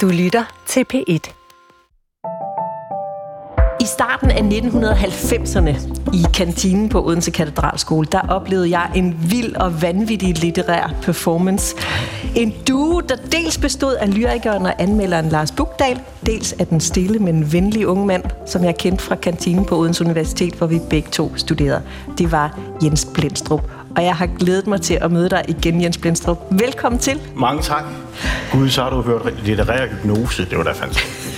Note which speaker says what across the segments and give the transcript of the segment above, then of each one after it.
Speaker 1: Du lytter til P1. I starten af 1990'erne i kantinen på Odense Katedralskole, der oplevede jeg en vild og vanvittig litterær performance. En duo, der dels bestod af lyrikeren og anmelderen Lars Bugdal, dels af den stille, men venlige unge mand, som jeg kendte fra kantinen på Odense Universitet, hvor vi begge to studerede. Det var Jens Blindstrup. Og jeg har glædet mig til at møde dig igen, Jens Blindstrup. Velkommen til.
Speaker 2: Mange tak. Gud, så har du hørt litterær hypnose. Det var da fantastisk.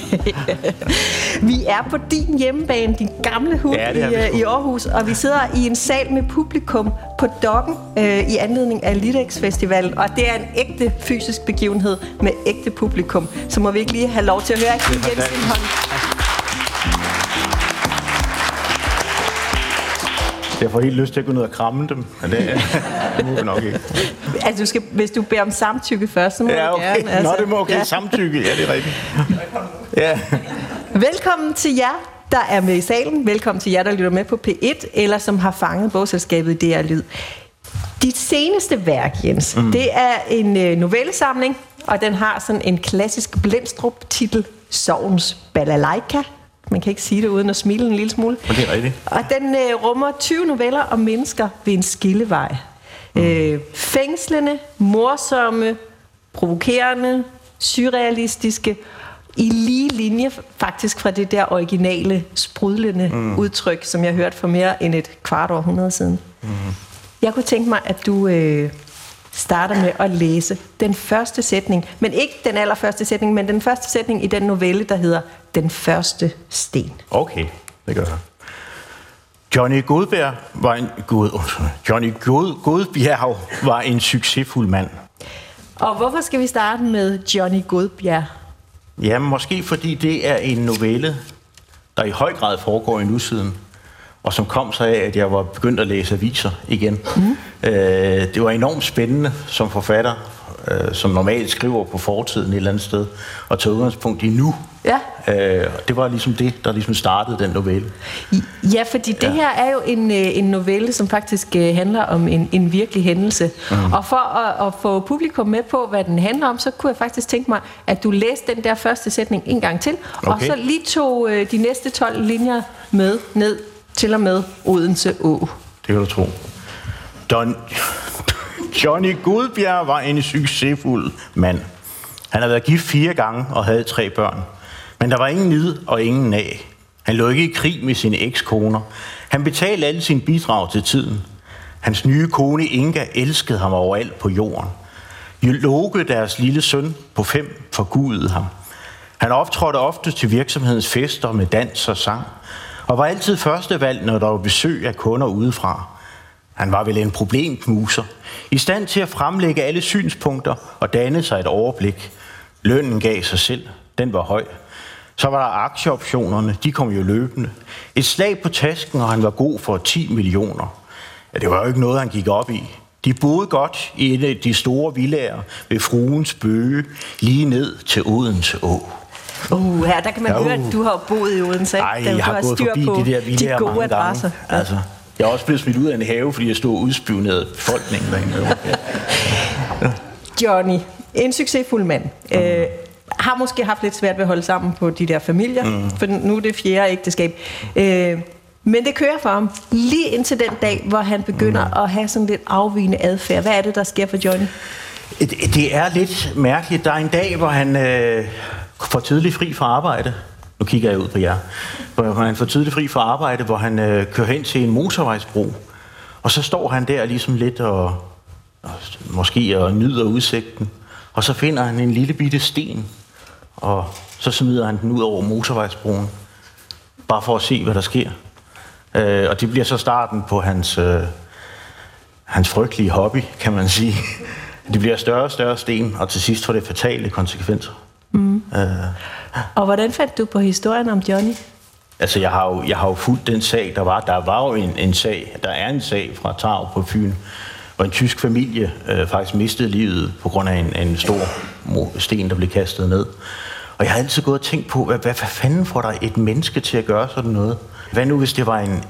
Speaker 1: vi er på din hjemmebane, din gamle hud
Speaker 2: Ja,
Speaker 1: i,
Speaker 2: sgu.
Speaker 1: i Aarhus, og vi sidder i en sal med publikum på Dokken øh, i anledning af Litex Festival, og det er en ægte fysisk begivenhed med ægte publikum. Så må vi ikke lige have lov til at høre Kim Jensen hånd.
Speaker 2: Jeg får helt lyst til at gå ned og kramme dem, men det, det må vi nok ikke.
Speaker 1: Altså, du skal, hvis du beder om samtykke først, så må
Speaker 2: Ja,
Speaker 1: du
Speaker 2: okay.
Speaker 1: gerne. altså.
Speaker 2: Nå, det må okay.
Speaker 1: Ja.
Speaker 2: Samtykke, ja, det er rigtigt. Ja.
Speaker 1: Velkommen til jer, der er med i salen. Velkommen til jer, der lytter med på P1, eller som har fanget bogselskabet DR Lyd. Dit seneste værk, Jens, mm. det er en øh, novellesamling, og den har sådan en klassisk Blendstrup-titel, Sovens Balalaika. Man kan ikke sige det uden at smile en lille smule.
Speaker 2: Men det er rigtigt.
Speaker 1: Og den øh, rummer 20 noveller om mennesker ved en skillevej. Mm. Øh, fængslende, morsomme, provokerende, surrealistiske, i lige linje faktisk fra det der originale, sprudlende mm. udtryk, som jeg hørte for mere end et kvart århundrede siden. Mm. Jeg kunne tænke mig, at du øh, starter med at læse den første sætning, men ikke den allerførste sætning, men den første sætning i den novelle, der hedder Den første sten.
Speaker 2: Okay, det gør jeg. Johnny Godbjerg var en god. Johnny God, Godbjerg var en succesfuld mand.
Speaker 1: Og hvorfor skal vi starte med Johnny Godbjerg?
Speaker 2: Ja, måske fordi det er en novelle, der i høj grad foregår i nutiden, og som kom sig af, at jeg var begyndt at læse aviser igen. Mm. Øh, det var enormt spændende som forfatter, øh, som normalt skriver på fortiden et eller andet sted, og tage udgangspunkt i nu.
Speaker 1: Ja.
Speaker 2: Øh, og det var ligesom det, der ligesom startede den novelle.
Speaker 1: Ja, fordi det ja. her er jo en, øh, en novelle, som faktisk øh, handler om en, en virkelig hændelse. Mm. Og for at, at få publikum med på, hvad den handler om, så kunne jeg faktisk tænke mig, at du læste den der første sætning en gang til, og
Speaker 2: Okay.
Speaker 1: så lige tog øh, de næste 12 linjer med ned til og med Odense Å.
Speaker 2: Det kan du tro. Don... Johnny Gudbjerg var en succesfuld mand. Han havde været gift fire gange og havde tre børn. Men der var ingen nid og ingen nag. Han lå ikke i krig med sine ekskoner. Han betalte alle sine bidrag til tiden. Hans nye kone Inga elskede ham overalt på jorden. Loke, deres lille søn på fem, forgudede ham. Han optrådte ofte til virksomhedens fester med dans og sang, og var altid førstevalg, når der var besøg af kunder udefra. Han var vel en problemknuser, i stand til at fremlægge alle synspunkter og danne sig et overblik. Lønnen gav sig selv, den var høj. Så var der aktieoptionerne, de kom jo løbende. Et slag på tasken, og han var god for 10 millioner. Ja, det var jo ikke noget, han gik op i. De boede godt i en af de store villager ved fruens bøge, lige ned til Odense Å.
Speaker 1: Uh, her, der kan man
Speaker 2: Jo.
Speaker 1: høre, at du har boet i Odense. ikke?
Speaker 2: Ej,
Speaker 1: Der- du
Speaker 2: jeg har gået
Speaker 1: styr
Speaker 2: forbi
Speaker 1: på
Speaker 2: det der
Speaker 1: de
Speaker 2: villager
Speaker 1: gode
Speaker 2: mange
Speaker 1: adresser.
Speaker 2: gange. Altså, jeg er også blevet smidt ud af en have, fordi jeg stod og udspionerede befolkningen derinde.
Speaker 1: Johnny, en succesfuld mand, mm. øh, har måske haft lidt svært ved at holde sammen på de der familier, mm. for nu er det fjerde ægteskab. Øh, men det kører for ham lige indtil den dag, hvor han begynder mm. at have sådan lidt afvigende adfærd. Hvad er det, der sker for Johnny?
Speaker 2: Det, det er lidt mærkeligt. Der er en dag, hvor han øh, får tidligt fri fra arbejde. Nu kigger jeg ud på jer. Hvor han får tidligt fri fra arbejde, hvor han øh, kører hen til en motorvejsbro. Og så står han der ligesom lidt og, og måske og nyder udsigten. Og så finder han en lille bitte sten, og så smider han den ud over motorvejsbroen. Bare for at se, hvad der sker. Øh, og det bliver så starten på hans, øh, hans frygtelige hobby, kan man sige. Det bliver større og større sten, og til sidst får det fatale konsekvenser. Mm. Øh,
Speaker 1: Og hvordan fandt du på historien om Johnny?
Speaker 2: altså, jeg har, jo, jeg har jo fulgt den sag, der var. Der var jo en, en sag, der er en sag fra Tav på Fyn, hvor en tysk familie øh, faktisk mistede livet på grund af en, en stor sten, der blev kastet ned. Og jeg har altid gået og tænkt på, hvad, hvad, hvad fanden får der et menneske til at gøre sådan noget? Hvad nu, hvis det var en,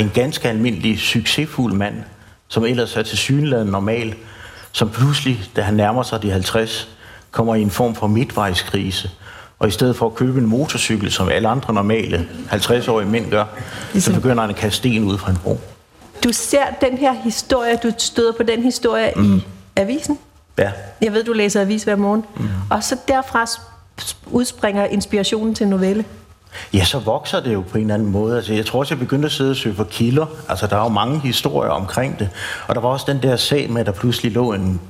Speaker 2: en ganske almindelig, succesfuld mand, som ellers er til synligheden normal, som pludselig, da han nærmer sig de 50, kommer i en form for midtvejskrise, og i stedet for at købe en motorcykel, som alle andre normale 50-årige mænd gør, så begynder han at kaste sten ud fra en bro.
Speaker 1: Du ser den her historie, du støder på den historie mm. i avisen.
Speaker 2: Ja,
Speaker 1: Jeg ved, du læser avis hver morgen. Mm. Og så derfra udspringer inspirationen til novelle.
Speaker 2: Ja, så vokser det jo på en eller anden måde. Altså, jeg tror også, jeg begyndte at sidde og søge for kilder. Altså, der er jo mange historier omkring det. Og der var også den der sag med, at der pludselig lå en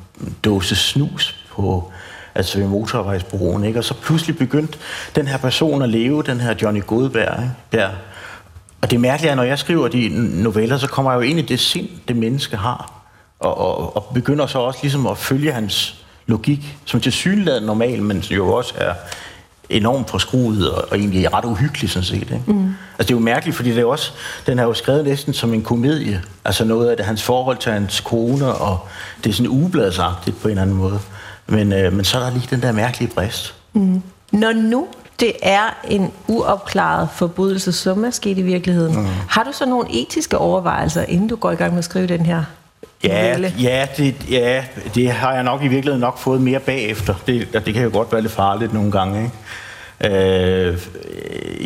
Speaker 2: dåse snus på altså ved motorvejsbroen, ikke? Og så pludselig begyndte den her person at leve, den her Johnny Godberg, ikke? Der. Og det mærkelige er, når jeg skriver de noveller, så kommer jeg jo ind i det sind, det menneske har. Og, og, og begynder så også ligesom at følge hans logik, som til synligheden normal, men jo også er enormt forskruet og, og egentlig ret uhyggelig sådan set. Ikke? Mm. Altså det er jo mærkeligt, fordi det er også, den er jo skrevet næsten som en komedie. Altså noget af det, hans forhold til hans kone, og det er sådan ubladsagtigt på en eller anden måde. Men, øh, men så er der lige den der mærkelige brist.
Speaker 1: Når nu det er en uopklaret forbrydelse, som er sket i virkeligheden, mm. har du så nogle etiske overvejelser, inden du går i gang med at skrive den her
Speaker 2: Ja, ja, det, ja, det har jeg nok i virkeligheden nok fået mere bagefter. Det, det kan jo godt være lidt farligt nogle gange. Ikke? Øh,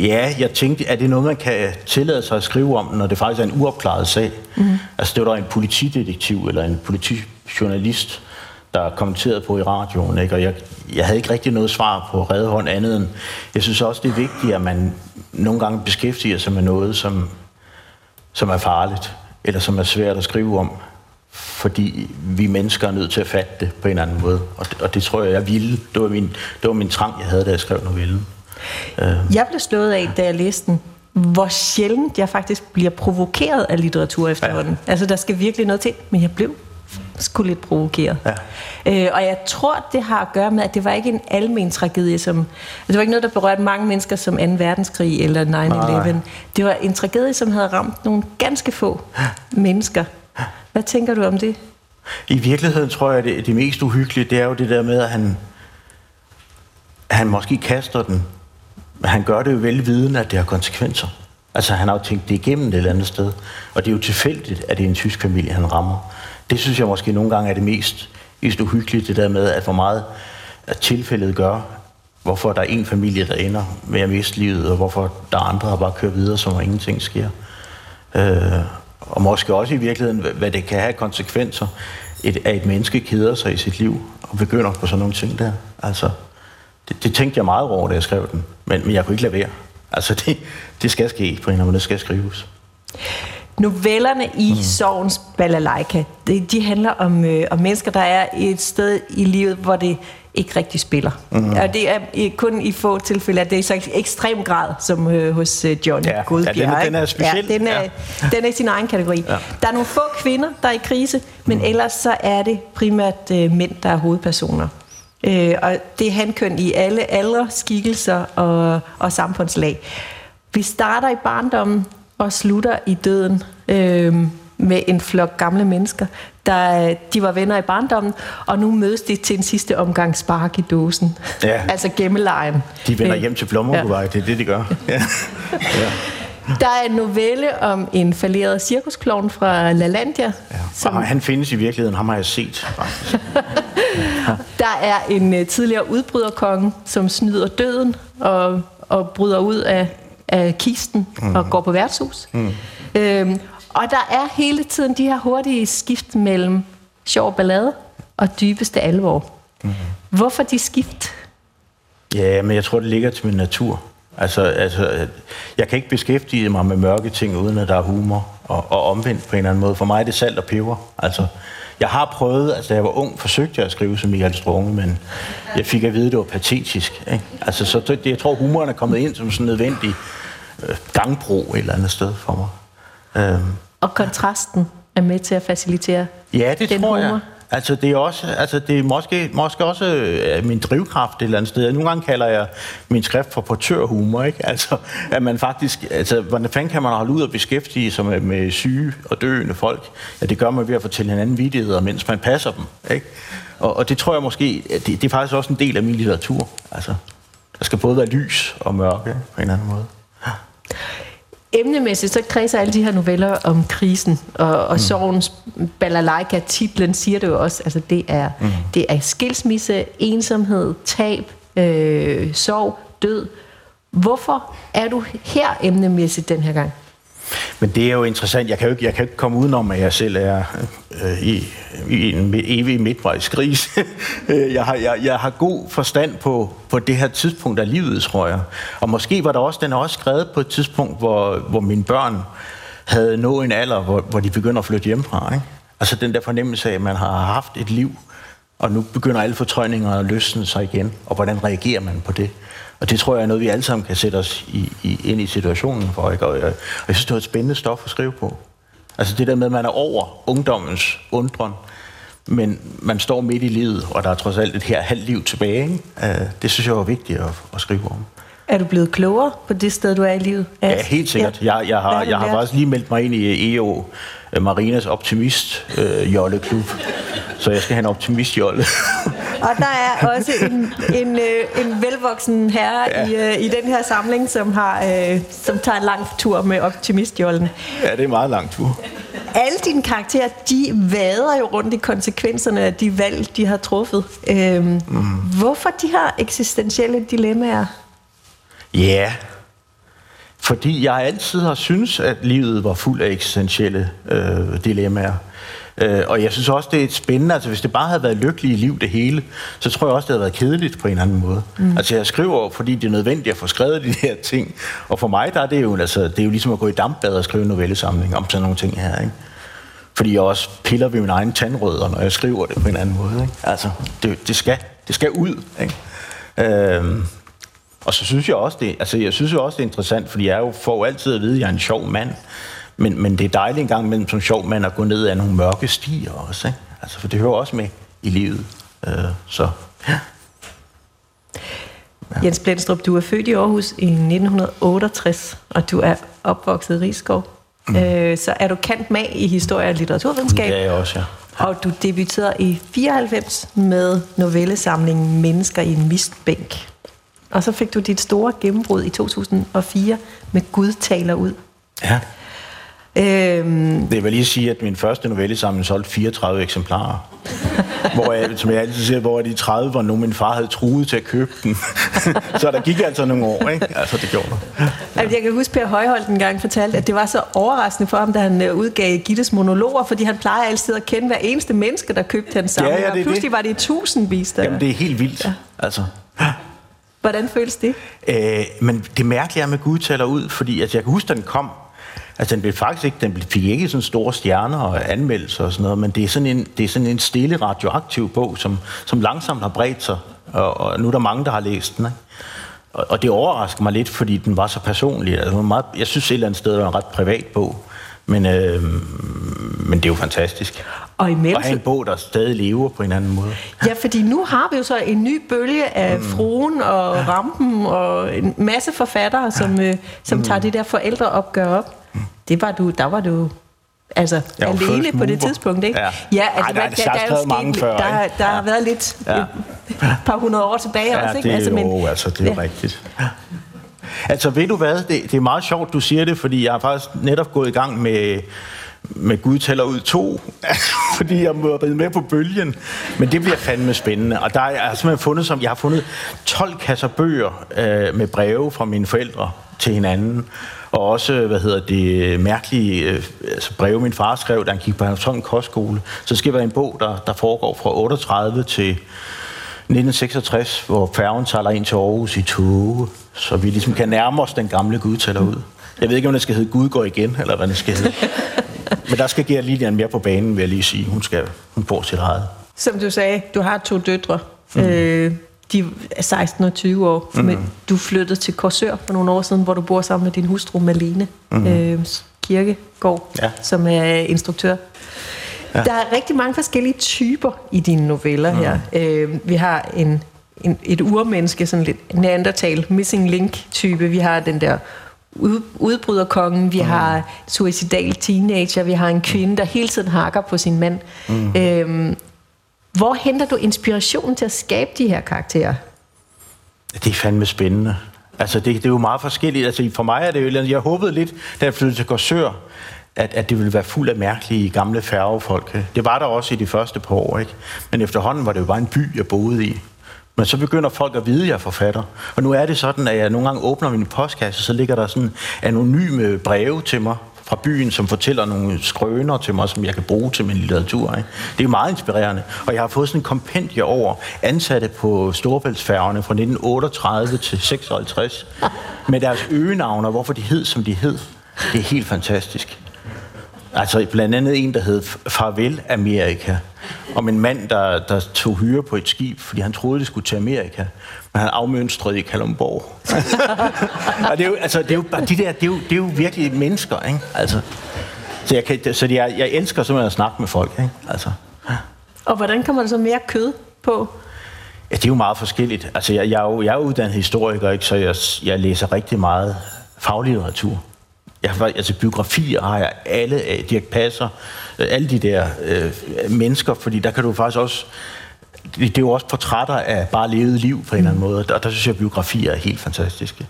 Speaker 2: ja, jeg tænkte, er det noget, man kan tillade sig at skrive om, når det faktisk er en uopklaret sag? Mm. Altså, det var der en politidetektiv eller en politijournalist, der kommenterede på i radioen, ikke? og jeg, jeg havde ikke rigtig noget svar på redde hånd andet end, jeg synes også, det er vigtigt, at man nogle gange beskæftiger sig med noget, som, som er farligt, eller som er svært at skrive om, fordi vi mennesker er nødt til at fatte det på en eller anden måde. Og det, og det tror jeg, jeg ville. Det var, min, det var min trang, jeg havde, da jeg skrev novellen.
Speaker 1: Jeg blev slået af, da jeg læste den, hvor sjældent jeg faktisk bliver provokeret af litteratur efterhånden. Ja. Altså, der skal virkelig noget til, men jeg blev sgu lidt provokeret.
Speaker 2: Ja.
Speaker 1: Øh, og jeg tror, det har at gøre med, at det var ikke en almen tragedie, som... Altså, det var ikke noget, der berørte mange mennesker som 2. verdenskrig eller 9-11.
Speaker 2: Nej.
Speaker 1: Det var en tragedie, som havde ramt nogle ganske få mennesker. Hvad tænker du om det?
Speaker 2: I virkeligheden tror jeg, det, det mest uhyggelige, det er jo det der med, at han, han måske kaster den, men han gør det jo velvidende, at det har konsekvenser. Altså, han har jo tænkt det igennem et eller andet sted. Og det er jo tilfældigt, at det er en tysk familie, han rammer. Det synes jeg måske nogle gange er det mest, mest uhyggelige, det der med, at hvor meget at tilfældet gør, hvorfor der er en familie, der ender med at miste livet, og hvorfor der er andre, der bare kører videre, som om ingenting sker. Øh, og måske også i virkeligheden, hvad- det kan have konsekvenser, et, at et menneske keder sig i sit liv og begynder på sådan nogle ting der. Altså, det, det tænkte jeg meget over, da jeg skrev den, men, men jeg kunne ikke lade være. Altså, det, det skal ske på en eller anden måde, det skal skrives.
Speaker 1: Novellerne i mm. Sovens Balalaika, de, de handler om, øh, om mennesker, der er et sted i livet, hvor det ikke rigtig spiller. Mm. Og det er i- kun i få tilfælde, at det er så ekstrem grad, som øh, hos øh, Johnny
Speaker 2: Ja,
Speaker 1: Godbjerg.
Speaker 2: ja, den er- den er speciel.
Speaker 1: Ja, den er,
Speaker 2: Ja.
Speaker 1: den er i sin egen kategori.
Speaker 2: Ja.
Speaker 1: Der er nogle få kvinder, der er i krise, men ellers så er det primært øh, mænd, der er hovedpersoner. Øh, og det er hankøn i alle aldre, skikkelser og, og samfundslag. Vi starter i barndommen og slutter i døden øh, med en flok gamle mennesker, der de var venner i barndommen, og nu mødes de til en sidste omgang spark i dåsen.
Speaker 2: Ja.
Speaker 1: altså gemmelejen.
Speaker 2: De vender
Speaker 1: Øh,
Speaker 2: hjem til Blommergårdvej, det er det, de gør. Ja. Ja.
Speaker 1: Der er en novelle om en falderet cirkusklovn fra LaLandia.
Speaker 2: Ja.
Speaker 1: Som,
Speaker 2: han findes i virkeligheden, ham har jeg set.
Speaker 1: der er en uh, tidligere udbryderkonge, som snyder døden og, og bryder ud af, af kisten mm. og går på værtshus. Mm. Øhm, og der er hele tiden de her hurtige skift mellem sjov ballade og dybeste alvor. Mm. Hvorfor de skift?
Speaker 2: Ja, men jeg tror, det ligger til min natur. Altså, altså, jeg kan ikke beskæftige mig med mørke ting, uden at der er humor. Og, og omvendt på en eller anden måde. For mig er det salt og peber. Altså, jeg har prøvet, altså da jeg var ung, forsøgte jeg at skrive som Michael Strunge, men jeg fik at vide, at det var patetisk. Ikke? Altså, så det, jeg tror, humoren er kommet ind som sådan en nødvendig øh, gangbro et eller andet sted for mig. Øhm,
Speaker 1: Og kontrasten er med til at facilitere
Speaker 2: Ja, det
Speaker 1: den
Speaker 2: tror
Speaker 1: humor.
Speaker 2: jeg. Altså, det er også, altså, det er måske, måske også øh, min drivkraft et eller andet sted. Nogle gange kalder jeg min skrift for portørhumor, ikke? Altså, at man faktisk, altså, hvordan fanden kan man holde ud og beskæftige sig med, med syge og døende folk? Ja, det gør man ved at fortælle hinanden vidigheder, mens man passer dem, ikke? Og, og det tror jeg måske, det, det er faktisk også en del af min litteratur. Altså, der skal både være lys og mørke, på en eller anden måde.
Speaker 1: Emnemæssigt så kredser alle de her noveller om krisen, og, og mm. sorgens balalaika, titlen siger det jo også, altså det er, mm. det er skilsmisse, ensomhed, tab, øh, sorg, død. Hvorfor er du her emnemæssigt den her gang?
Speaker 2: Men det er jo interessant. Jeg kan jo ikke, jeg kan ikke komme udenom, at jeg selv er øh, i, i en evig midtvejskris. Øh, jeg, har, jeg, jeg har god forstand på, på det her tidspunkt af livet, tror jeg. Og måske var der også, den er også skrevet på et tidspunkt, hvor, hvor mine børn havde nået en alder, hvor, hvor de begynder at flytte hjemmefra. Ikke? Altså den der fornemmelse af, at man har haft et liv, og nu begynder alle fortrøjninger at løsne sig igen. Og hvordan reagerer man på det? Og det tror jeg er noget, vi alle sammen kan sætte os i, i, ind i situationen for. Ikke? Og, jeg, og jeg synes, det var et spændende stof at skrive på. Altså det der med, at man er over ungdommens undren, men man står midt i livet, og der er trods alt et her halvt liv tilbage. Ikke? Uh, det synes jeg var vigtigt at, at skrive om.
Speaker 1: Er du blevet klogere på det sted, du er i livet?
Speaker 2: Ja, helt sikkert. Ja. Jeg, jeg har, jeg har faktisk lige meldt mig ind i EO, øh, Marinas Optimist øh, Jolle-klub. Så jeg skal have en optimist-jolle.
Speaker 1: Og der er også en, en, øh, en velvoksen herre ja. i, øh, i den her samling, som, har, øh, som tager en lang tur med optimistjollen.
Speaker 2: Ja, det er en meget lang tur.
Speaker 1: Alle dine karakterer, de vader jo rundt i konsekvenserne af de valg, de har truffet. Øhm, mm. Hvorfor de her eksistentielle dilemmaer?
Speaker 2: Ja, yeah. Fordi jeg altid har synes, at livet var fuld af eksistentielle øh, dilemmaer. Øh, og jeg synes også, det er spændende. Altså, hvis det bare havde været lykkeligt liv, det hele, så tror jeg også, det havde været kedeligt på en eller anden måde. Mm. Altså, jeg skriver, fordi det er nødvendigt at få skrevet de her ting. Og for mig, der er det jo, altså, det er jo ligesom at gå i dampbad og skrive en novellesamling om sådan nogle ting her, ikke? Fordi jeg også piller ved min egen tandrødder, når jeg skriver det på en anden måde. Ikke? Altså, det, det, skal, det skal ud. Ikke? Øhm, og så synes jeg også, det, altså, jeg synes jo også, det er interessant, fordi jeg jo får altid at vide, at jeg er en sjov mand. Men, men det er dejligt en gang imellem som sjov mand at gå ned ad nogle mørke stier også. Ikke? Altså, for det hører også med i livet. Øh, så ja.
Speaker 1: Ja. Jens Blendstrup, du er født i Aarhus i 1968, og du er opvokset i Rigskov. Mm. Øh, så er du kant med i historie og litteraturvidenskab.
Speaker 2: Det er jeg også, ja.
Speaker 1: Og du debuterede i 94 med novellesamlingen Mennesker i en mistbænk. Og så fik du dit store gennembrud i 2004 med Gud taler ud.
Speaker 2: Ja. Øhm, det vil lige sige, at min første novellesamling solgte 34 eksemplarer. hvor jeg, som jeg altid siger, hvor de 30 var nu, min far havde truet til at købe den. så der gik altså nogle år, ikke? Altså, det gjorde der.
Speaker 1: Altså, jeg kan huske, Per Højholdt en gang fortalte, at det var så overraskende for ham, da han øh, udgav Gittes monologer, fordi han plejer altid at kende hver eneste menneske, der købte hans samling. Ja, ja, det og pludselig det. var det i tusindvis. Der...
Speaker 2: Jamen, det er helt vildt. Ja. Altså.
Speaker 1: Hvordan føles det?
Speaker 2: Øh, men det mærkelige er med Gud taler ud, fordi altså, jeg kan huske, da den kom, Altså, den blev faktisk ikke, den fik ikke sådan store stjerner og anmeldelser og sådan noget, men det er sådan en, det er sådan en stille radioaktiv bog, som, som langsomt har bredt sig, og, og nu er der mange, der har læst den. Ikke? Og, og det overrasker mig lidt, fordi den var så personlig. Altså, meget, jeg synes et eller andet sted, det var en ret privat bog, men, øh, men det er jo fantastisk. Og imens... Og have en bog, der stadig lever på en anden måde.
Speaker 1: Ja, fordi nu har vi jo så en ny bølge af mm. fruen og rampen og en masse forfattere, som, øh, som mm. tager det der forældreopgør op det var du, der var du altså jeg alene på det tidspunkt, ikke?
Speaker 2: Ja,
Speaker 1: ja
Speaker 2: altså, Ej, der, der, der, der, er jo mange før,
Speaker 1: der, der ja. har været lidt ja. et par hundrede år tilbage
Speaker 2: ja,
Speaker 1: også,
Speaker 2: ikke? Det, altså, men, jo, altså, det er ja. rigtigt. Altså, ved du hvad? Det, det er meget sjovt, du siger det, fordi jeg har faktisk netop gået i gang med med Gud tæller ud to, fordi jeg må ride med på bølgen. Men det bliver fandme spændende. Og der er jeg simpelthen fundet som, jeg har fundet 12 kasser bøger øh, med breve fra mine forældre til hinanden og også, hvad hedder det, mærkelige øh, altså breve, min far skrev, da han gik på Hansen Kostskole. Så skal være en bog, der, der foregår fra 38 til 1966, hvor færgen taler ind til Aarhus i tog, så vi ligesom kan nærme os den gamle Gud tæller ud. Jeg ved ikke, om det skal hedde Gud går igen, eller hvad det skal hedde. Men der skal Gert Lilian mere på banen, vil jeg lige sige. Hun, skal, hun får sit eget.
Speaker 1: Som du sagde, du har to døtre. Mm. Øh, de er 16 og 20 år. Mm. Men du flyttede til Korsør for nogle år siden, hvor du bor sammen med din hustru Malene mm. øh, Kirkegård, ja. som er instruktør. Ja. Der er rigtig mange forskellige typer i dine noveller mm. her. Øh, vi har en, en, et urmenneske, sådan lidt neandertal, missing link-type. Vi har den der ud, udbryderkongen, vi mm. har suicidal teenager, vi har en kvinde, der hele tiden hakker på sin mand. Mm. Øh, hvor henter du inspiration til at skabe de her karakterer?
Speaker 2: Det er fandme spændende. Altså, det, det er jo meget forskelligt. Altså, for mig er det jo... Jeg håbede lidt, da jeg flyttede til Korsør, at, at det ville være fuld af mærkelige gamle færgefolk. Det var der også i de første par år, ikke? Men efterhånden var det jo bare en by, jeg boede i. Men så begynder folk at vide, at jeg er forfatter. Og nu er det sådan, at jeg nogle gange åbner min postkasse, så ligger der sådan anonyme breve til mig fra byen, som fortæller nogle skrøner til mig, som jeg kan bruge til min litteratur. Ikke? Det er meget inspirerende. Og jeg har fået sådan en kompendie over ansatte på Storebæltsfærgerne fra 1938 til 56 med deres øgenavne og hvorfor de hed, som de hed. Det er helt fantastisk. Altså blandt andet en, der hed Farvel Amerika, om en mand, der, der tog hyre på et skib, fordi han troede, det skulle til Amerika, men han afmønstrede i Kalumborg. og det er jo, altså, det er jo, de der, det er jo, det er jo virkelig mennesker, ikke? Altså, så jeg, kan, så jeg, jeg elsker simpelthen at snakke med folk, ikke? Altså,
Speaker 1: Og hvordan kommer der så mere kød på?
Speaker 2: Ja, det er jo meget forskelligt. Altså, jeg, jeg, er, jo, jeg er uddannet historiker, ikke? så jeg, jeg læser rigtig meget faglitteratur. Jeg har, altså biografier har jeg alle af, Dirk Passer, alle de der øh, mennesker, fordi der kan du faktisk også, det, det er jo også portrætter af bare levet liv på en eller anden måde, og der synes jeg, at biografier er helt fantastiske.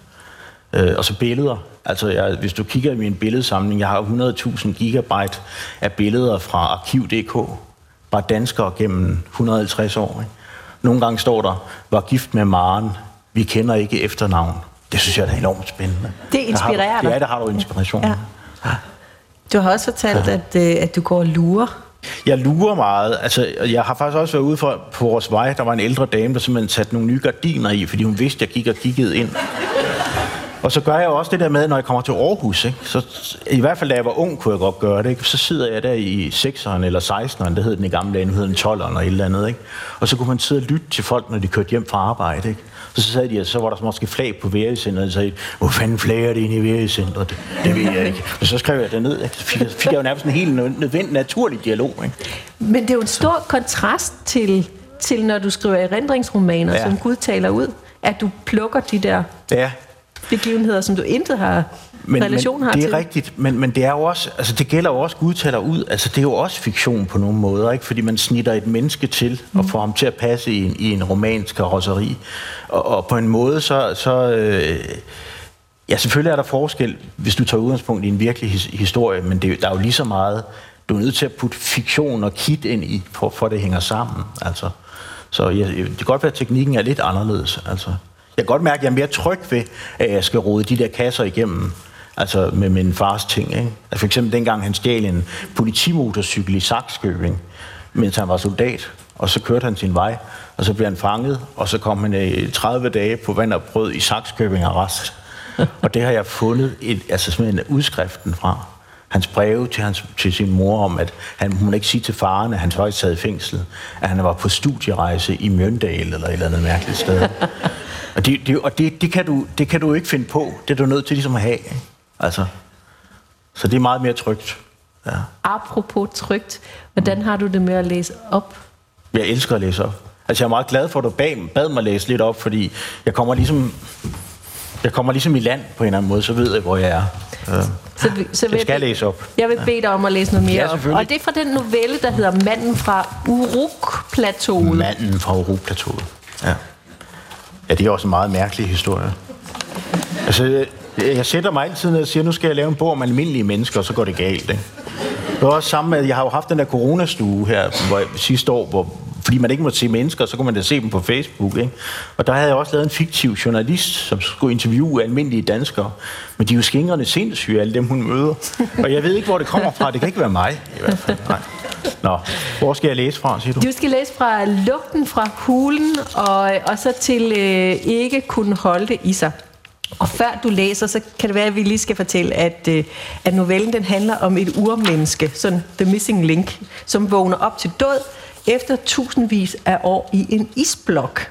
Speaker 2: Øh, og så billeder. Altså, jeg, hvis du kigger i min billedsamling, jeg har 100.000 gigabyte af billeder fra arkiv.dk, bare danskere gennem 150 år. Ikke? Nogle gange står der, var gift med Maren, vi kender ikke efternavn. Det synes jeg er enormt spændende.
Speaker 1: Det inspirerer dig.
Speaker 2: Ja, der har du inspiration. Ja.
Speaker 1: Du har også fortalt, ja. at, øh, at du går og lurer.
Speaker 2: Jeg lurer meget. Altså, jeg har faktisk også været ude for, på vores vej. Der var en ældre dame, der simpelthen satte nogle nye gardiner i, fordi hun vidste, at jeg gik og kiggede ind. Og så gør jeg også det der med, når jeg kommer til Aarhus. Ikke? Så, I hvert fald da jeg var ung, kunne jeg godt gøre det. Ikke? Så sidder jeg der i 6'eren eller 16'eren, det hed den i gamle dage, nu hed den 12'eren og et eller andet. Ikke? Og så kunne man sidde og lytte til folk, når de kørte hjem fra arbejde. Ikke? Så sagde de, at så var der måske flag på værecenteret, og sagde, hvor fanden flager det ind i værecenteret? Det, det ved jeg ikke. Og så skrev jeg det ned. Fik, fik jeg jo nærmest en helt nødvendig, naturlig dialog. Ikke?
Speaker 1: Men det er jo en stor kontrast til, til når du skriver erindringsromaner, ja. som Gud taler ud, at du plukker de der
Speaker 2: ja.
Speaker 1: Begivenheder, som du intet har men, relation
Speaker 2: men
Speaker 1: har
Speaker 2: det er
Speaker 1: til.
Speaker 2: rigtigt, men, men det er jo også, altså det gælder jo også, Gud taler ud, altså det er jo også fiktion på nogle måder, ikke? fordi man snitter et menneske til mm. og får ham til at passe i en, i en romansk karosseri. Og, og på en måde så, så øh, ja selvfølgelig er der forskel, hvis du tager udgangspunkt i en virkelig his, historie, men det, der er jo lige så meget, du er nødt til at putte fiktion og kit ind i, for, for det hænger sammen, altså. Så ja, det kan godt være, at teknikken er lidt anderledes, altså. Jeg kan godt mærke, at jeg er mere tryg ved, at jeg skal rode de der kasser igennem, altså med min fars ting. Ikke? Altså for eksempel dengang han stjal en politimotorcykel i Saxkøbing, mens han var soldat, og så kørte han sin vej, og så blev han fanget, og så kom han i 30 dage på vand og brød i Saxkøbing arrest. og det har jeg fundet et, altså simpelthen udskriften fra. Hans breve til, hans, til sin mor om, at han hun ikke sige til faren, at han faktisk sad i fængsel, at han var på studierejse i Mjøndal eller et eller andet mærkeligt sted. og det, det, og det, det, kan du, det kan du ikke finde på. Det er du nødt til ligesom at have. Ikke? Altså, så det er meget mere trygt. Ja.
Speaker 1: Apropos trygt, hvordan har du det med at læse op?
Speaker 2: Jeg elsker at læse op. Altså, jeg er meget glad for, at du bad, bad mig læse lidt op, fordi jeg kommer ligesom, jeg kommer ligesom i land på en eller anden måde, så ved jeg, hvor jeg er. Øh,
Speaker 1: Så, så
Speaker 2: jeg skal læse op.
Speaker 1: Jeg vil bede dig om at læse noget mere
Speaker 2: Ja,
Speaker 1: op. Og det er fra den novelle, der hedder Manden fra Uruk-plateauet.
Speaker 2: Manden fra Uruk-plateauet. Ja ja, det er også en meget mærkelig historie. Altså, jeg, sætter mig altid ned og siger, nu skal jeg lave en bog om almindelige mennesker, og så går det galt. Ikke? Det var også samme med, jeg har jo haft den der coronastue her hvor, sidste år, hvor, fordi man ikke må se mennesker, så kunne man da se dem på Facebook. Ikke? Og der havde jeg også lavet en fiktiv journalist, som skulle interviewe almindelige danskere. Men de er jo skingrende sindssyge, alle dem hun møder. Og jeg ved ikke, hvor det kommer fra. Det kan ikke være mig, i hvert fald. Nej. Nå, hvor skal jeg læse fra, siger du?
Speaker 1: Du skal læse fra lugten fra hulen, og, og så til øh, ikke kunne holde det i sig. Og før du læser, så kan det være, at vi lige skal fortælle, at, øh, at novellen den handler om et urmenneske, sådan The Missing Link, som vågner op til død efter tusindvis af år i en isblok.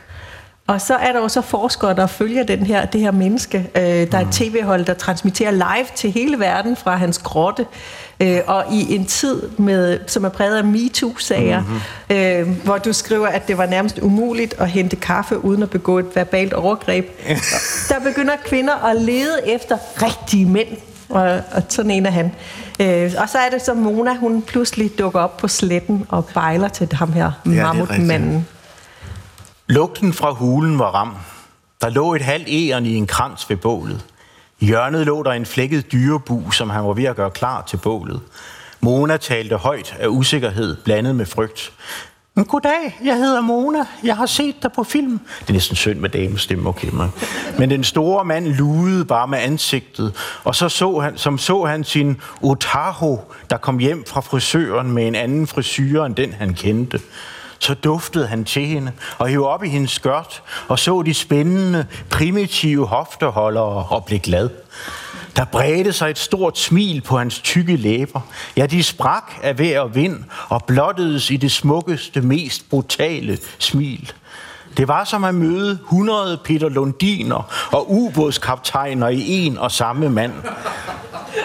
Speaker 1: Og så er der jo så forskere, der følger den her, det her menneske. Øh, der er et tv-hold, der transmitterer live til hele verden fra hans grotte. Øh, og i en tid, med, som er præget af MeToo-sager, mm-hmm. øh, hvor du skriver, at det var nærmest umuligt at hente kaffe uden at begå et verbalt overgreb. der begynder kvinder at lede efter rigtige mænd, og, og sådan en er han. Øh, og så er det så Mona, hun pludselig dukker op på sletten og bejler til ham her mammutmanden.
Speaker 2: Lugten fra hulen var ram. Der lå et halvt æren i en krans ved bålet. I hjørnet lå der en flækket dyrebu, som han var ved at gøre klar til bålet. Mona talte højt af usikkerhed, blandet med frygt. Goddag, jeg hedder Mona. Jeg har set dig på film. Det er næsten synd med damestemme, okay, man. Men den store mand lugede bare med ansigtet, og så så han, som så han sin Otaho, der kom hjem fra frisøren med en anden frisyr end den, han kendte. Så duftede han til hende og hævde op i hendes skørt og så de spændende, primitive hofteholdere og blev glad. Der bredte sig et stort smil på hans tykke læber. Ja, de sprak af vejr og vind og blottedes i det smukkeste, mest brutale smil. Det var som at møde 100 Peter Lundiner og ubådskaptajner i en og samme mand.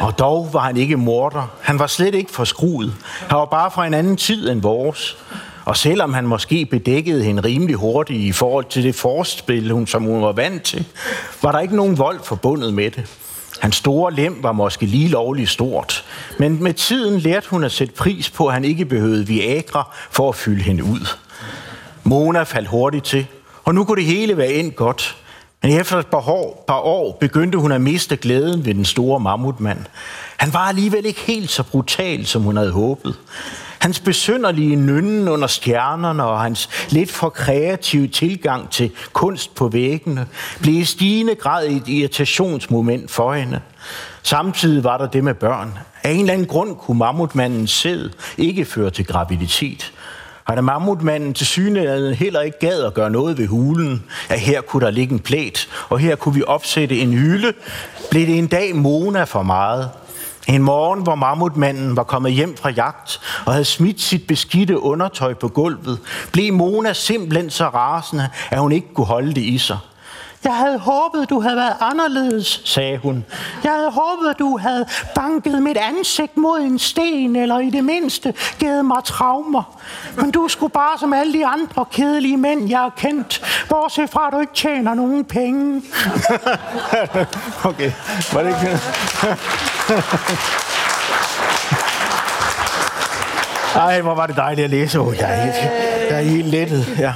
Speaker 2: Og dog var han ikke morder. Han var slet ikke forskruet. Han var bare fra en anden tid end vores. Og selvom han måske bedækkede hende rimelig hurtigt i forhold til det forspil, hun, som hun var vant til, var der ikke nogen vold forbundet med det. Hans store lem var måske lige lovligt stort, men med tiden lærte hun at sætte pris på, at han ikke behøvede Viagra for at fylde hende ud. Mona faldt hurtigt til, og nu kunne det hele være endt godt. Men efter et par år, par år begyndte hun at miste glæden ved den store mammutmand. Han var alligevel ikke helt så brutal, som hun havde håbet. Hans besynderlige nynnen under stjernerne og hans lidt for kreative tilgang til kunst på væggene blev i stigende grad et irritationsmoment for hende. Samtidig var der det med børn. Af en eller anden grund kunne mammutmandens sæd ikke føre til graviditet. Og da mammutmanden til synligheden heller ikke gad at gøre noget ved hulen, at her kunne der ligge en plæt, og her kunne vi opsætte en hylde, blev det en dag Mona for meget – en morgen, hvor mammutmanden var kommet hjem fra jagt og havde smidt sit beskidte undertøj på gulvet, blev Mona simpelthen så rasende, at hun ikke kunne holde det i sig. Jeg havde håbet, du havde været anderledes, sagde hun. Jeg havde håbet, du havde banket mit ansigt mod en sten, eller i det mindste givet mig traumer. Men du skulle bare som alle de andre kedelige mænd, jeg har kendt, bortset fra, at du ikke tjener nogen penge. okay, var det ikke Ej, hvor var det dejligt at læse. Oh, jeg, er helt, jeg er helt lettet. Ja.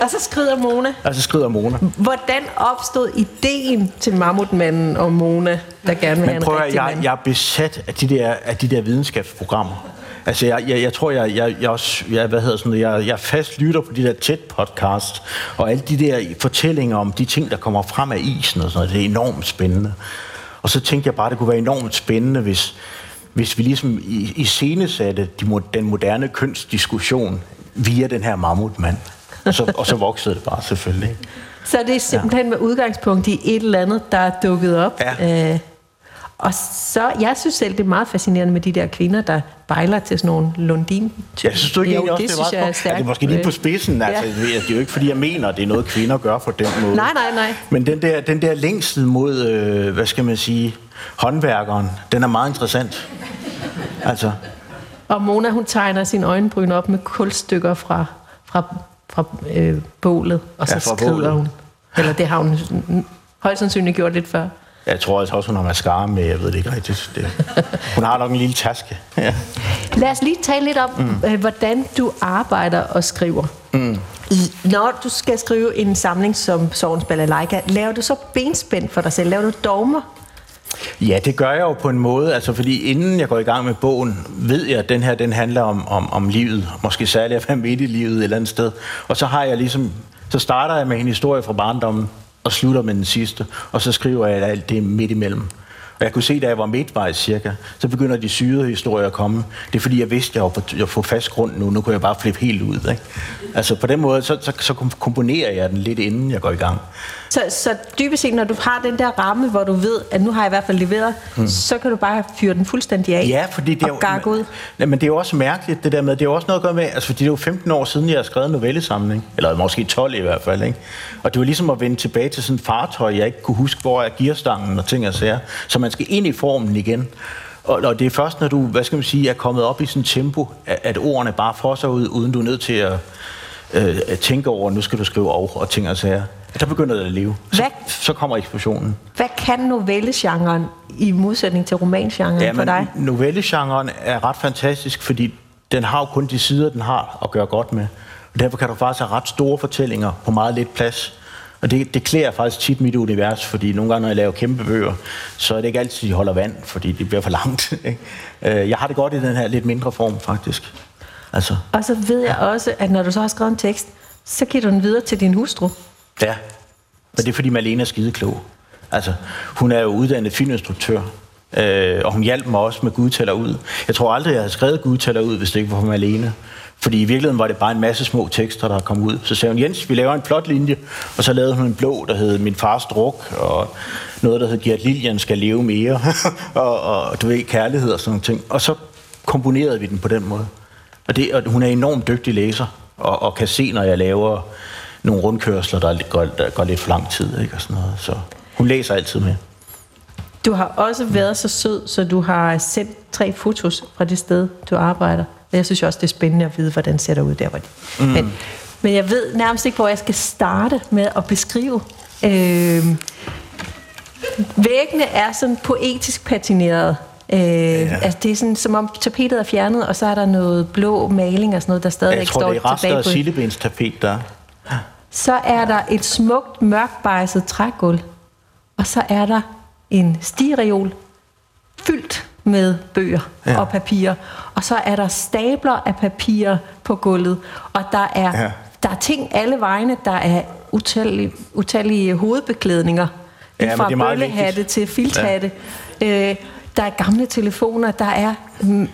Speaker 1: Og så skrider Mona.
Speaker 2: Og så skrider Mona.
Speaker 1: Hvordan opstod ideen til Mammutmanden og Mona, der gerne vil have en
Speaker 2: prøv,
Speaker 1: rigtig
Speaker 2: jeg,
Speaker 1: mand?
Speaker 2: jeg er besat af de der, af de der videnskabsprogrammer. Altså, jeg, jeg, jeg tror, jeg, jeg, jeg, også, jeg, hvad hedder sådan noget, jeg, jeg fast lytter på de der tæt podcast, og alle de der fortællinger om de ting, der kommer frem af isen og sådan noget, det er enormt spændende. Og så tænkte jeg bare, det kunne være enormt spændende, hvis, hvis vi ligesom i, i scenesatte de, den moderne kønsdiskussion via den her mammutmand. Og så, og så voksede det bare selvfølgelig.
Speaker 1: Så det er simpelthen med udgangspunkt i et eller andet, der er dukket op.
Speaker 2: Ja.
Speaker 1: Øh, og så, jeg synes selv, det er meget fascinerende med de der kvinder, der bejler til sådan nogle lundin
Speaker 2: Jeg synes du ikke
Speaker 1: jo,
Speaker 2: egentlig også,
Speaker 1: det,
Speaker 2: det,
Speaker 1: synes jeg er
Speaker 2: ja,
Speaker 1: stærkt.
Speaker 2: det er måske lige på spidsen.
Speaker 1: Ja.
Speaker 2: Altså, det er jo ikke, fordi jeg mener, at det er noget, kvinder gør på den måde.
Speaker 1: Nej, nej, nej.
Speaker 2: Men den der, den der længsel mod, øh, hvad skal man sige, håndværkeren, den er meget interessant. Altså,
Speaker 1: Og Mona, hun tegner sin øjenbryn op med kulstykker fra, fra, fra øh, bålet, og så
Speaker 2: Ja,
Speaker 1: skrider
Speaker 2: bålet.
Speaker 1: hun. Eller det har hun højst sandsynligt gjort lidt før.
Speaker 2: Jeg tror altså også, hun har mascara med, jeg ved det ikke rigtigt. Det. Hun har nok en lille taske. Ja.
Speaker 1: Lad os lige tale lidt om, mm. øh, hvordan du arbejder og skriver. Mm. Når du skal skrive en samling som Sovens Balalaika, laver du så benspænd for dig selv? Laver du dogmer?
Speaker 2: Ja, det gør jeg jo på en måde, altså fordi inden jeg går i gang med bogen, ved jeg, at den her den handler om, om, om livet, måske særligt at være midt i livet et eller andet sted. Og så har jeg ligesom, så starter jeg med en historie fra barndommen, og slutter med den sidste, og så skriver jeg alt det midt imellem. Og jeg kunne se, da jeg var midtvejs cirka, så begynder de syrede historier at komme. Det er fordi, jeg vidste, at jeg var på, jeg på fast grund nu. Nu kunne jeg bare flippe helt ud. Ikke? Altså på den måde, så, så, så komponerer jeg den lidt, inden jeg går i gang.
Speaker 1: Så, så dybest set, når du har den der ramme, hvor du ved, at nu har jeg i hvert fald leveret, mm. så kan du bare fyre den fuldstændig af
Speaker 2: Ja, fordi det er
Speaker 1: og gakke ud.
Speaker 2: Nej, men det er jo også mærkeligt, det der med, det er jo også noget at gøre med, altså fordi det er jo 15 år siden, jeg har skrevet en novellesamling, eller måske 12 i hvert fald, ikke? Og det var ligesom at vende tilbage til sådan et fartøj, jeg ikke kunne huske, hvor er gearstangen og ting og sager, så man skal ind i formen igen. Og, og det er først, når du, hvad skal man sige, er kommet op i sådan et tempo, at, at ordene bare får sig ud, uden du er nødt til at, øh, at tænke over, nu skal du skrive og, og ting og sager. Der begynder det at leve. Så,
Speaker 1: Hvad?
Speaker 2: så kommer eksplosionen.
Speaker 1: Hvad kan novellegenren i modsætning til romangenren
Speaker 2: Ja,
Speaker 1: for dig?
Speaker 2: novellegenren er ret fantastisk, fordi den har jo kun de sider, den har at gøre godt med. Og derfor kan du faktisk have ret store fortællinger på meget lidt plads. Og det, det klæder faktisk tit mit univers, fordi nogle gange, når jeg laver kæmpe bøger, så er det ikke altid, de holder vand, fordi det bliver for langt. Ikke? Øh, jeg har det godt i den her lidt mindre form, faktisk.
Speaker 1: Altså. Og så ved jeg også, at når du så har skrevet en tekst, så giver du den videre til din hustru.
Speaker 2: Ja, og det er fordi Malene er skide klog. Altså, hun er jo uddannet filminstruktør, øh, og hun hjalp mig også med Gud tæller ud. Jeg tror aldrig, jeg havde skrevet Gud tæller ud, hvis det ikke var for Malene. Fordi i virkeligheden var det bare en masse små tekster, der kom ud. Så sagde hun, Jens, vi laver en flot linje. Og så lavede hun en blå, der hed Min fars druk, og noget, der hed Gert Lillian skal leve mere, og, og du ved, kærlighed og sådan nogle ting. Og så komponerede vi den på den måde. Og, det, og hun er enormt dygtig læser, og, og kan se, når jeg laver nogle rundkørsler, der går, der går lidt for lang tid, ikke? Og sådan noget. Så hun læser altid med.
Speaker 1: Du har også været så sød, så du har sendt tre fotos fra det sted, du arbejder. Og jeg synes også, det er spændende at vide, hvordan ser det ud der. Hvor de. Mm. Men, men jeg ved nærmest ikke, hvor jeg skal starte med at beskrive. Øh, væggene er sådan poetisk patineret. Øh, ja. altså det er sådan, som om tapetet er fjernet, og så er der noget blå maling og sådan noget, der stadigvæk står tilbage på. Jeg tror,
Speaker 2: det er rester af tapet, der
Speaker 1: Så er der et smukt, mørkbejset trægulv, og så er der en stireol fyldt med bøger ja. og papirer. Og så er der stabler af papirer på gulvet, og der er, ja. der er ting alle vegne. Der er utallige, utallige hovedbeklædninger. Ja, fra bøllehatte til filthatte. Ja. Øh, der er gamle telefoner, der er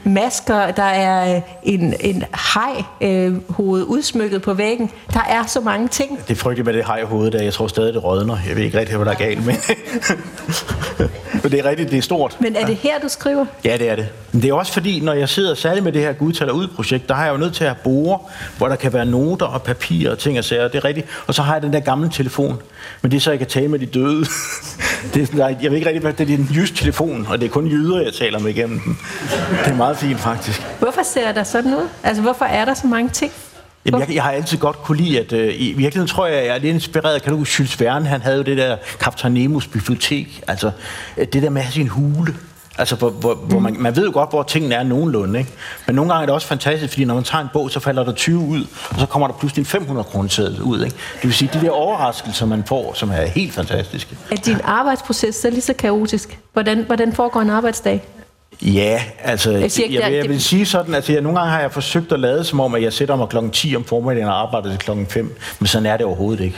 Speaker 1: masker, der er øh, en, en hej-hoved øh, udsmykket på væggen. Der er så mange ting.
Speaker 2: Det er frygteligt med det hej-hoved der. Jeg tror stadig, det rådner. Jeg ved ikke rigtig, hvad der er galt med Men det er rigtigt, det er stort.
Speaker 1: Men er det her, du skriver?
Speaker 2: Ja, det er det. Men det er også fordi, når jeg sidder særligt med det her Gud taler ud-projekt, der har jeg jo nødt til at have hvor der kan være noter og papir og ting og sager. Det er rigtigt. Og så har jeg den der gamle telefon. Men det er så, jeg kan tale med de døde. det er sådan, jeg ved ikke rigtig, hvad det er en jysk telefon, og det er kun jyder, jeg taler med igennem den. Det er meget fint, faktisk.
Speaker 1: Hvorfor ser der sådan ud? Altså, hvorfor er der så mange ting?
Speaker 2: Jamen, jeg, jeg har altid godt kunne lide, at øh, i virkeligheden tror jeg, jeg er lidt inspireret. Kan du huske, Jules Verne, han havde jo det der Kaptajn Nemos bibliotek. Altså, øh, det der med at have sin hule. Altså, hvor, hvor, mm. hvor man, man ved jo godt, hvor tingene er nogenlunde, ikke? Men nogle gange er det også fantastisk, fordi når man tager en bog, så falder der 20 ud, og så kommer der pludselig en 500 kroner ud, ikke? Det vil sige, de der overraskelser, man får, som er helt fantastiske.
Speaker 1: Er din arbejdsproces så lige så kaotisk? Hvordan, hvordan foregår en arbejdsdag?
Speaker 2: Ja, altså, jeg, siger ikke, jeg, jeg, jeg vil sige sådan, at jeg, nogle gange har jeg forsøgt at lade som om, at jeg sætter mig klokken 10 om formiddagen og arbejder til klokken 5, men sådan er det overhovedet ikke.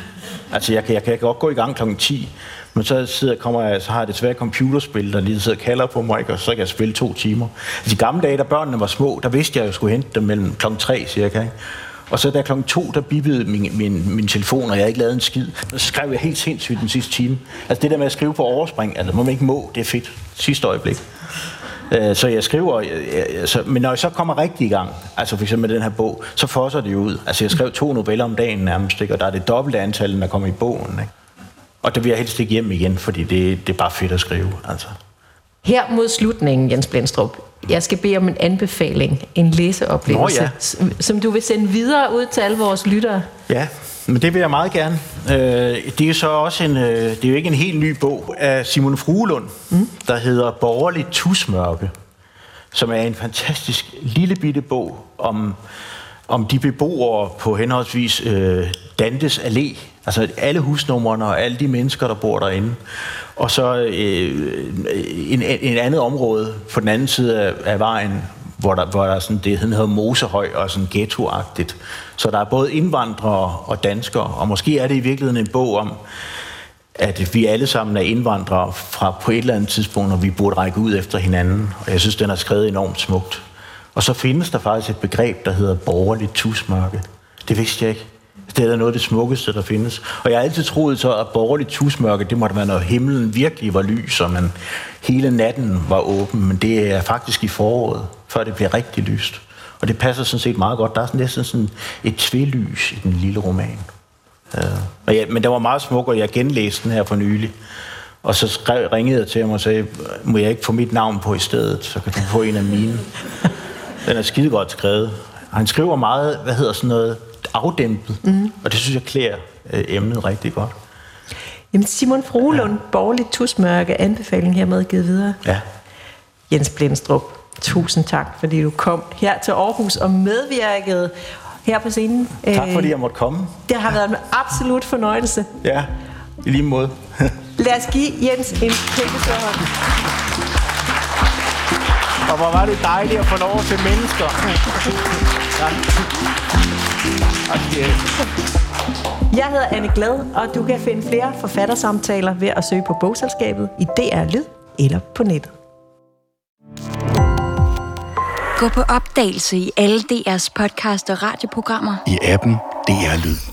Speaker 2: Altså, jeg, jeg, jeg kan godt gå i gang klokken 10, men så, sidder, kommer jeg, så har jeg desværre computerspil, der lige sidder og kalder på mig, og så kan jeg spille to timer. Altså, de gamle dage, da børnene var små, der vidste jeg, at jeg skulle hente dem mellem kl. 3 cirka. Ikke? Og så da klokken to, der bippede min, min, min telefon, og jeg ikke lavet en skid. Så skrev jeg helt sindssygt den sidste time. Altså det der med at skrive på overspring, altså må man ikke må, det er fedt. Sidste øjeblik. Øh, så jeg skriver, øh, øh, øh, så, men når jeg så kommer rigtig i gang, altså for eksempel med den her bog, så fosser det jo ud. Altså jeg skrev to noveller om dagen nærmest, ikke? og der er det dobbelte antal, der kommer i bogen. Ikke? Og det vil jeg helst ikke hjem igen, fordi det, det er bare fedt at skrive. Altså.
Speaker 1: Her mod slutningen, Jens Blendstrup, jeg skal bede om en anbefaling, en læseoplevelse, Nå, ja. som du vil sende videre ud til alle vores lyttere.
Speaker 2: Ja, men det vil jeg meget gerne. Øh, det er så også en, øh, det er jo ikke en helt ny bog af Simon Fruelund, mm. der hedder Borgerligt Tusmørke, som er en fantastisk lille bitte bog om, om de beboere på henholdsvis øh, Dantes Allé, altså alle husnumrene og alle de mennesker, der bor derinde. Og så øh, øh en, en andet område på den anden side af, af vejen, hvor der, hvor der er sådan, det hedder Mosehøj og sådan ghettoagtigt. Så der er både indvandrere og danskere, og måske er det i virkeligheden en bog om, at vi alle sammen er indvandrere fra på et eller andet tidspunkt, og vi burde række ud efter hinanden. Og jeg synes, den er skrevet enormt smukt. Og så findes der faktisk et begreb, der hedder borgerligt tusmørke. Det vidste jeg ikke. Altså, det er noget af det smukkeste, der findes. Og jeg har altid troet så, at borgerligt tusmørke, det måtte være, når himlen virkelig var lys, og man hele natten var åben. Men det er faktisk i foråret, før det bliver rigtig lyst. Og det passer sådan set meget godt. Der er sådan næsten sådan et tvillys i den lille roman. Uh, og ja, men det var meget smuk, og jeg genlæste den her for nylig. Og så skrev, ringede jeg til ham og sagde, må jeg ikke få mit navn på i stedet, så kan du få en af mine. Den er skide godt skrevet. Han skriver meget, hvad hedder sådan noget, afdæmpet. Mm. Og det synes jeg klæder øh, emnet rigtig godt.
Speaker 1: Jamen Simon Frohlund, ja. borgerligt tusmørke, anbefaling hermed givet videre.
Speaker 2: Ja.
Speaker 1: Jens Blindstrup, tusind tak, fordi du kom her til Aarhus og medvirkede her på scenen.
Speaker 2: Tak fordi jeg måtte komme.
Speaker 1: Det har været en absolut fornøjelse.
Speaker 2: Ja. I lige måde.
Speaker 1: Lad os give Jens en kæmpe hånd.
Speaker 2: Og hvor var det dejligt at få lov til mennesker. Ja. Okay.
Speaker 1: Jeg hedder Anne Glad, og du kan finde flere forfattersamtaler ved at søge på bogselskabet i DR Lyd eller på nettet.
Speaker 3: Gå på opdagelse i alle DR's podcast og radioprogrammer.
Speaker 4: I appen DR Lyd.